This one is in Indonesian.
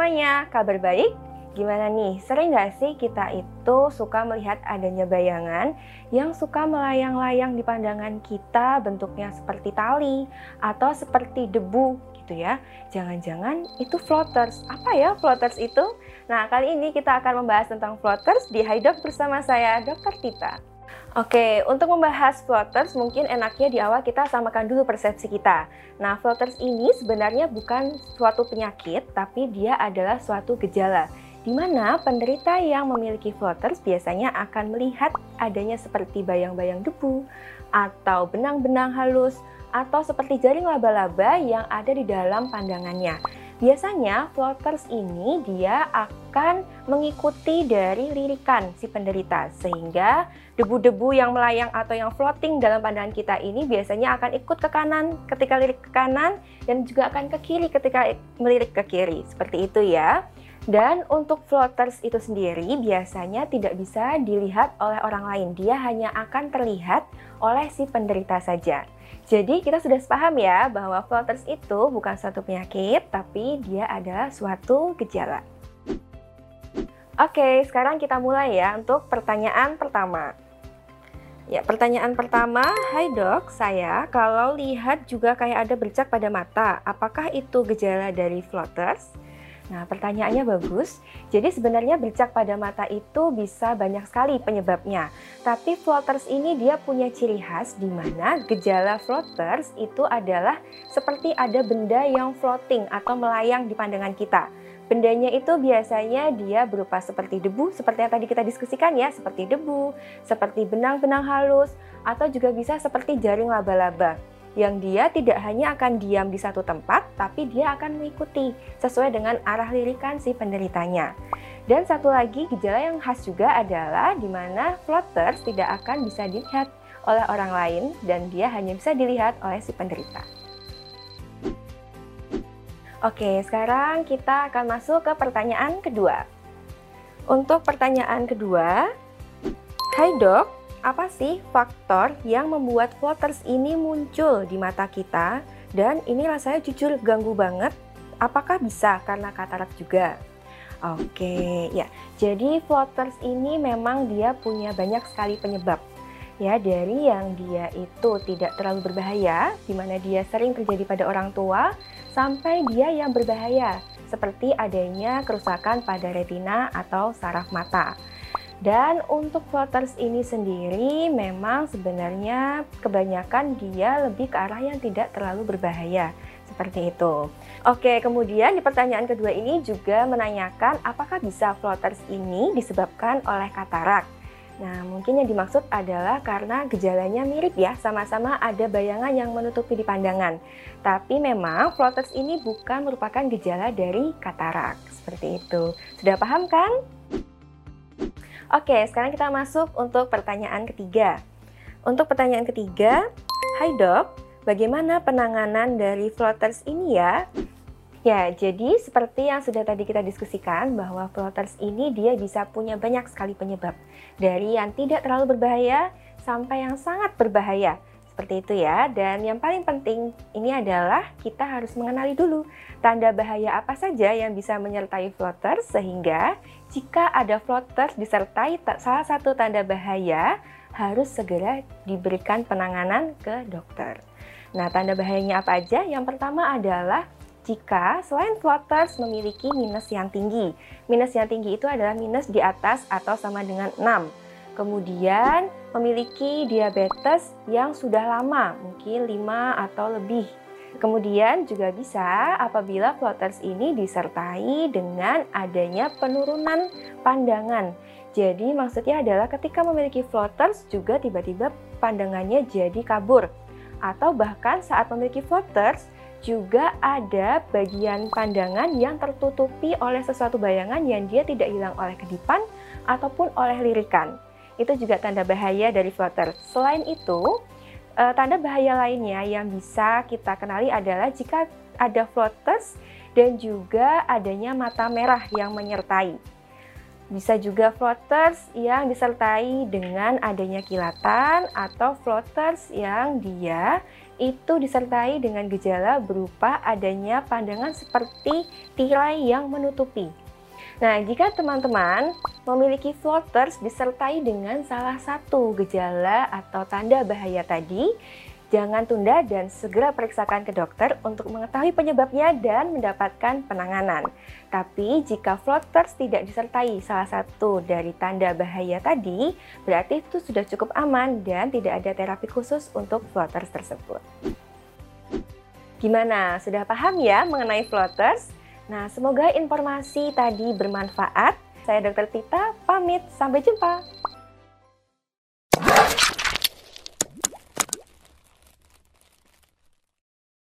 semuanya, kabar baik? Gimana nih, sering gak sih kita itu suka melihat adanya bayangan yang suka melayang-layang di pandangan kita bentuknya seperti tali atau seperti debu gitu ya. Jangan-jangan itu floaters. Apa ya floaters itu? Nah, kali ini kita akan membahas tentang floaters di Haidok bersama saya, Dr. Tita. Oke, untuk membahas floaters mungkin enaknya di awal kita samakan dulu persepsi kita. Nah, floaters ini sebenarnya bukan suatu penyakit, tapi dia adalah suatu gejala di mana penderita yang memiliki floaters biasanya akan melihat adanya seperti bayang-bayang debu atau benang-benang halus atau seperti jaring laba-laba yang ada di dalam pandangannya. Biasanya floaters ini dia akan mengikuti dari lirikan si penderita sehingga debu-debu yang melayang atau yang floating dalam pandangan kita ini biasanya akan ikut ke kanan ketika lirik ke kanan dan juga akan ke kiri ketika melirik ke kiri. Seperti itu ya. Dan untuk floaters itu sendiri biasanya tidak bisa dilihat oleh orang lain. Dia hanya akan terlihat oleh si penderita saja. Jadi kita sudah sepaham ya bahwa floaters itu bukan suatu penyakit, tapi dia adalah suatu gejala. Oke, sekarang kita mulai ya untuk pertanyaan pertama. Ya, pertanyaan pertama, Hai dok, saya kalau lihat juga kayak ada bercak pada mata, apakah itu gejala dari floaters? Nah, pertanyaannya bagus. Jadi sebenarnya bercak pada mata itu bisa banyak sekali penyebabnya. Tapi floaters ini dia punya ciri khas di mana gejala floaters itu adalah seperti ada benda yang floating atau melayang di pandangan kita. Bendanya itu biasanya dia berupa seperti debu, seperti yang tadi kita diskusikan ya, seperti debu, seperti benang-benang halus, atau juga bisa seperti jaring laba-laba yang dia tidak hanya akan diam di satu tempat, tapi dia akan mengikuti sesuai dengan arah lirikan si penderitanya. Dan satu lagi gejala yang khas juga adalah di mana floaters tidak akan bisa dilihat oleh orang lain dan dia hanya bisa dilihat oleh si penderita. Oke, sekarang kita akan masuk ke pertanyaan kedua. Untuk pertanyaan kedua, Hai dok, apa sih faktor yang membuat floaters ini muncul di mata kita? Dan ini rasanya jujur ganggu banget. Apakah bisa karena katarak juga? Oke, ya. Jadi floaters ini memang dia punya banyak sekali penyebab. Ya, dari yang dia itu tidak terlalu berbahaya, di mana dia sering terjadi pada orang tua, sampai dia yang berbahaya, seperti adanya kerusakan pada retina atau saraf mata. Dan untuk floaters ini sendiri memang sebenarnya kebanyakan dia lebih ke arah yang tidak terlalu berbahaya. Seperti itu. Oke, kemudian di pertanyaan kedua ini juga menanyakan apakah bisa floaters ini disebabkan oleh katarak. Nah, mungkin yang dimaksud adalah karena gejalanya mirip ya, sama-sama ada bayangan yang menutupi di pandangan. Tapi memang floaters ini bukan merupakan gejala dari katarak. Seperti itu. Sudah paham kan? Oke, sekarang kita masuk untuk pertanyaan ketiga. Untuk pertanyaan ketiga, Hai dok, bagaimana penanganan dari floaters ini ya? Ya, jadi seperti yang sudah tadi kita diskusikan bahwa floaters ini dia bisa punya banyak sekali penyebab. Dari yang tidak terlalu berbahaya sampai yang sangat berbahaya. Seperti itu ya. Dan yang paling penting ini adalah kita harus mengenali dulu tanda bahaya apa saja yang bisa menyertai floaters sehingga jika ada floaters disertai salah satu tanda bahaya harus segera diberikan penanganan ke dokter. Nah, tanda bahayanya apa aja? Yang pertama adalah jika selain floaters memiliki minus yang tinggi. Minus yang tinggi itu adalah minus di atas atau sama dengan 6. Kemudian memiliki diabetes yang sudah lama, mungkin 5 atau lebih. Kemudian juga bisa apabila floaters ini disertai dengan adanya penurunan pandangan. Jadi maksudnya adalah ketika memiliki floaters juga tiba-tiba pandangannya jadi kabur. Atau bahkan saat memiliki floaters juga ada bagian pandangan yang tertutupi oleh sesuatu bayangan yang dia tidak hilang oleh kedipan ataupun oleh lirikan itu juga tanda bahaya dari floater. Selain itu, uh, tanda bahaya lainnya yang bisa kita kenali adalah jika ada floaters dan juga adanya mata merah yang menyertai. Bisa juga floaters yang disertai dengan adanya kilatan atau floaters yang dia itu disertai dengan gejala berupa adanya pandangan seperti tirai yang menutupi. Nah, jika teman-teman memiliki floaters disertai dengan salah satu gejala atau tanda bahaya tadi, Jangan tunda dan segera periksakan ke dokter untuk mengetahui penyebabnya dan mendapatkan penanganan. Tapi jika floaters tidak disertai salah satu dari tanda bahaya tadi, berarti itu sudah cukup aman dan tidak ada terapi khusus untuk floaters tersebut. Gimana? Sudah paham ya mengenai floaters? Nah, semoga informasi tadi bermanfaat. Saya Dr. Tita, pamit. Sampai jumpa.